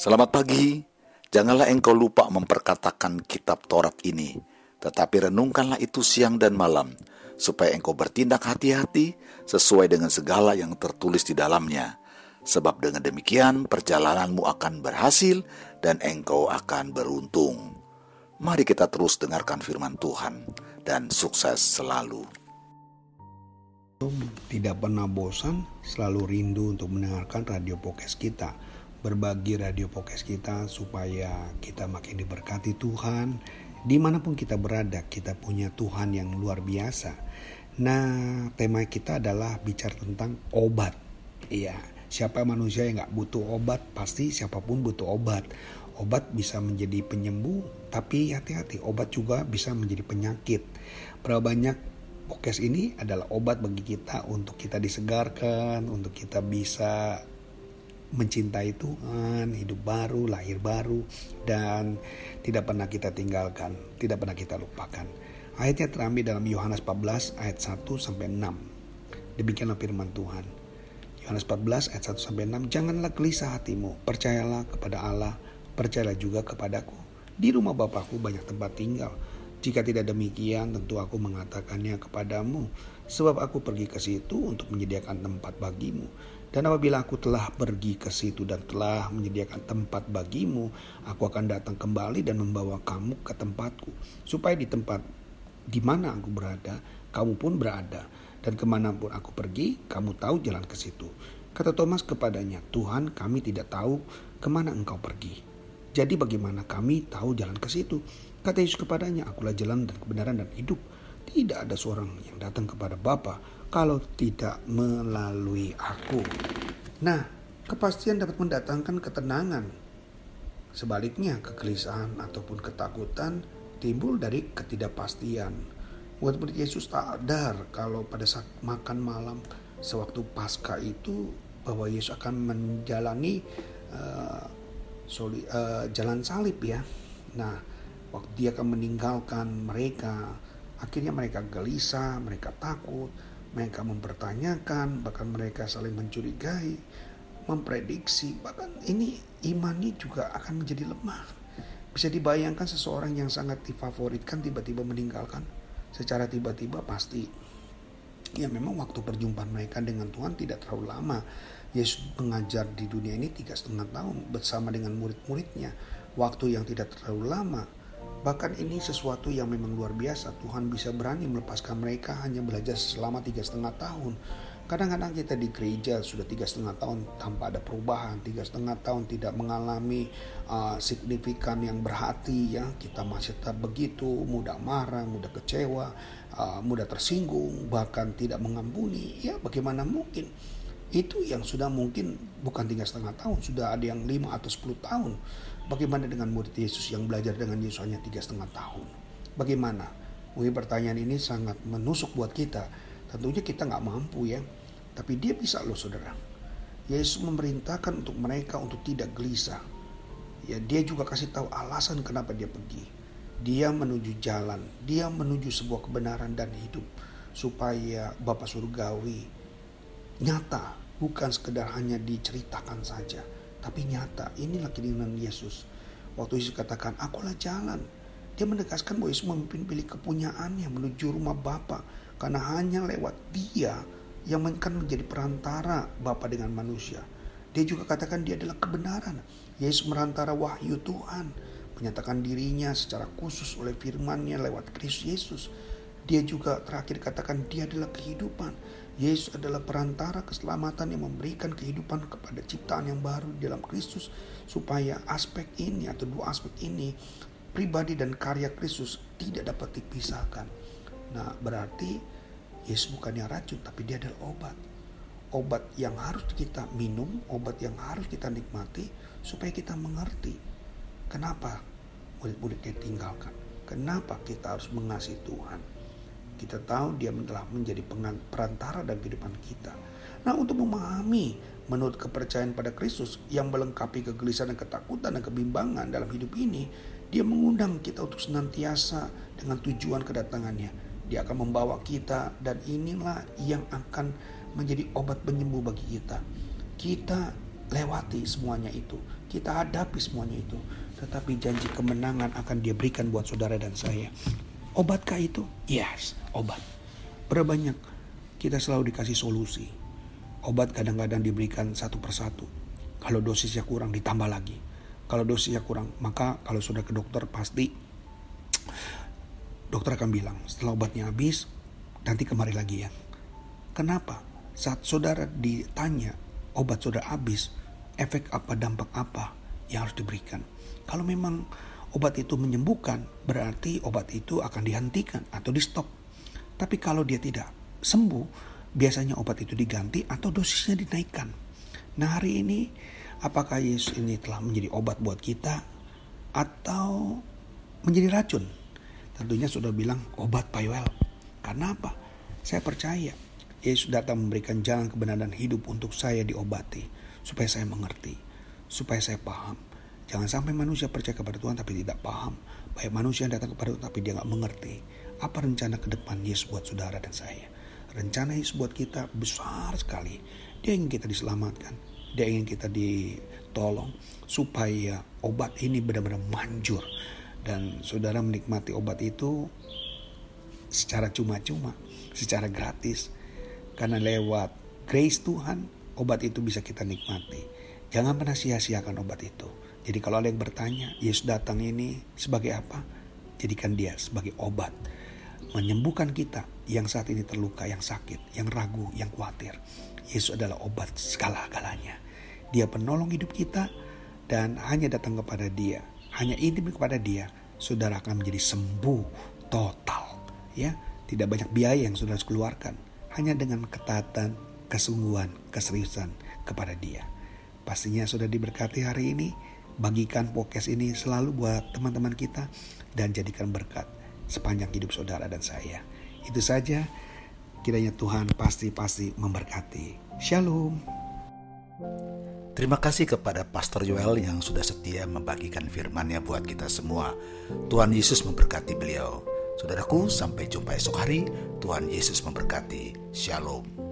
Selamat pagi. Janganlah engkau lupa memperkatakan kitab Taurat ini, tetapi renungkanlah itu siang dan malam, supaya engkau bertindak hati-hati sesuai dengan segala yang tertulis di dalamnya. Sebab dengan demikian perjalananmu akan berhasil dan engkau akan beruntung. Mari kita terus dengarkan firman Tuhan dan sukses selalu. Tidak pernah bosan, selalu rindu untuk mendengarkan radio podcast kita berbagi radio podcast kita supaya kita makin diberkati Tuhan. Di mana pun kita berada, kita punya Tuhan yang luar biasa. Nah, tema kita adalah bicara tentang obat. Iya, siapa manusia yang nggak butuh obat, pasti siapa pun butuh obat. Obat bisa menjadi penyembuh, tapi hati-hati, obat juga bisa menjadi penyakit. Berapa banyak podcast ini adalah obat bagi kita untuk kita disegarkan, untuk kita bisa mencintai Tuhan, hidup baru, lahir baru, dan tidak pernah kita tinggalkan, tidak pernah kita lupakan. Ayatnya terambil dalam Yohanes 14 ayat 1 sampai 6. Demikianlah firman Tuhan. Yohanes 14 ayat 1 sampai 6. Janganlah gelisah hatimu, percayalah kepada Allah, percayalah juga kepadaku. Di rumah Bapakku banyak tempat tinggal. Jika tidak demikian, tentu aku mengatakannya kepadamu, sebab aku pergi ke situ untuk menyediakan tempat bagimu. Dan apabila aku telah pergi ke situ dan telah menyediakan tempat bagimu, aku akan datang kembali dan membawa kamu ke tempatku, supaya di tempat di mana aku berada, kamu pun berada. Dan ke mana pun aku pergi, kamu tahu jalan ke situ. Kata Thomas kepadanya, Tuhan kami tidak tahu ke mana engkau pergi. Jadi bagaimana kami tahu jalan ke situ? Kata Yesus kepadanya, akulah jalan dan kebenaran dan hidup. Tidak ada seorang yang datang kepada Bapa kalau tidak melalui aku. Nah, kepastian dapat mendatangkan ketenangan. Sebaliknya, kegelisahan ataupun ketakutan timbul dari ketidakpastian. Murid-murid Yesus sadar kalau pada saat makan malam sewaktu pasca itu bahwa Yesus akan menjalani uh, soli, uh, jalan salib ya. Nah, waktu dia akan meninggalkan mereka, akhirnya mereka gelisah, mereka takut, mereka mempertanyakan, bahkan mereka saling mencurigai, memprediksi, bahkan ini imannya juga akan menjadi lemah. Bisa dibayangkan seseorang yang sangat difavoritkan tiba-tiba meninggalkan secara tiba-tiba pasti ya memang waktu perjumpaan mereka dengan Tuhan tidak terlalu lama. Yesus mengajar di dunia ini tiga setengah tahun bersama dengan murid-muridnya. Waktu yang tidak terlalu lama Bahkan ini sesuatu yang memang luar biasa. Tuhan bisa berani melepaskan mereka hanya belajar selama tiga setengah tahun. Kadang-kadang kita di gereja sudah tiga setengah tahun tanpa ada perubahan, tiga setengah tahun tidak mengalami uh, signifikan yang berhati ya. Kita masih tetap begitu, mudah marah, mudah kecewa, uh, mudah tersinggung, bahkan tidak mengampuni. Ya bagaimana mungkin? Itu yang sudah mungkin bukan tiga setengah tahun, sudah ada yang lima atau sepuluh tahun. Bagaimana dengan murid Yesus yang belajar dengan Yesus hanya tiga setengah tahun? Bagaimana? Mungkin pertanyaan ini sangat menusuk buat kita. Tentunya kita nggak mampu ya. Tapi dia bisa loh saudara. Yesus memerintahkan untuk mereka untuk tidak gelisah. Ya dia juga kasih tahu alasan kenapa dia pergi. Dia menuju jalan, dia menuju sebuah kebenaran dan hidup supaya Bapak Surgawi nyata, bukan sekedar hanya diceritakan saja tapi nyata inilah keinginan Yesus. Waktu Yesus katakan, akulah jalan. Dia menegaskan bahwa Yesus memimpin pilih kepunyaannya menuju rumah Bapa karena hanya lewat dia yang akan menjadi perantara Bapa dengan manusia. Dia juga katakan dia adalah kebenaran. Yesus merantara wahyu Tuhan, menyatakan dirinya secara khusus oleh firman-Nya lewat Kristus Yesus. Dia juga terakhir katakan dia adalah kehidupan. Yesus adalah perantara keselamatan yang memberikan kehidupan kepada ciptaan yang baru dalam Kristus supaya aspek ini atau dua aspek ini pribadi dan karya Kristus tidak dapat dipisahkan. Nah, berarti Yesus bukannya racun tapi dia adalah obat. Obat yang harus kita minum, obat yang harus kita nikmati supaya kita mengerti kenapa murid-muridnya tinggalkan. Kenapa kita harus mengasihi Tuhan kita tahu dia telah menjadi perantara dan kehidupan kita. Nah untuk memahami menurut kepercayaan pada Kristus yang melengkapi kegelisahan dan ketakutan dan kebimbangan dalam hidup ini, dia mengundang kita untuk senantiasa dengan tujuan kedatangannya. Dia akan membawa kita dan inilah yang akan menjadi obat penyembuh bagi kita. Kita lewati semuanya itu. Kita hadapi semuanya itu. Tetapi janji kemenangan akan dia berikan buat saudara dan saya. Obatkah itu? Yes, obat. Berapa banyak kita selalu dikasih solusi. Obat kadang-kadang diberikan satu persatu. Kalau dosisnya kurang ditambah lagi. Kalau dosisnya kurang, maka kalau sudah ke dokter pasti dokter akan bilang setelah obatnya habis nanti kemari lagi ya. Kenapa? Saat saudara ditanya obat sudah habis, efek apa, dampak apa yang harus diberikan. Kalau memang obat itu menyembuhkan, berarti obat itu akan dihentikan atau di stop. Tapi kalau dia tidak sembuh, biasanya obat itu diganti atau dosisnya dinaikkan. Nah hari ini, apakah Yesus ini telah menjadi obat buat kita atau menjadi racun? Tentunya sudah bilang obat Payuel. Karena apa? Saya percaya Yesus datang memberikan jalan kebenaran hidup untuk saya diobati, supaya saya mengerti, supaya saya paham, Jangan sampai manusia percaya kepada Tuhan tapi tidak paham. Baik manusia yang datang kepada Tuhan tapi dia nggak mengerti. Apa rencana ke depan Yesus buat saudara dan saya. Rencana Yesus buat kita besar sekali. Dia ingin kita diselamatkan. Dia ingin kita ditolong. Supaya obat ini benar-benar manjur. Dan saudara menikmati obat itu secara cuma-cuma. Secara gratis. Karena lewat grace Tuhan, obat itu bisa kita nikmati. Jangan pernah sia-siakan obat itu. Jadi kalau ada yang bertanya, Yesus datang ini sebagai apa? Jadikan dia sebagai obat. Menyembuhkan kita yang saat ini terluka, yang sakit, yang ragu, yang khawatir. Yesus adalah obat segala-galanya. Dia penolong hidup kita dan hanya datang kepada dia, hanya intim kepada dia, saudara akan menjadi sembuh total. Ya, tidak banyak biaya yang saudara harus keluarkan, hanya dengan ketatan, kesungguhan, keseriusan kepada dia. Pastinya sudah diberkati hari ini bagikan podcast ini selalu buat teman-teman kita dan jadikan berkat sepanjang hidup saudara dan saya. Itu saja, kiranya Tuhan pasti-pasti memberkati. Shalom. Terima kasih kepada Pastor Joel yang sudah setia membagikan firman-Nya buat kita semua. Tuhan Yesus memberkati beliau. Saudaraku, sampai jumpa esok hari. Tuhan Yesus memberkati. Shalom.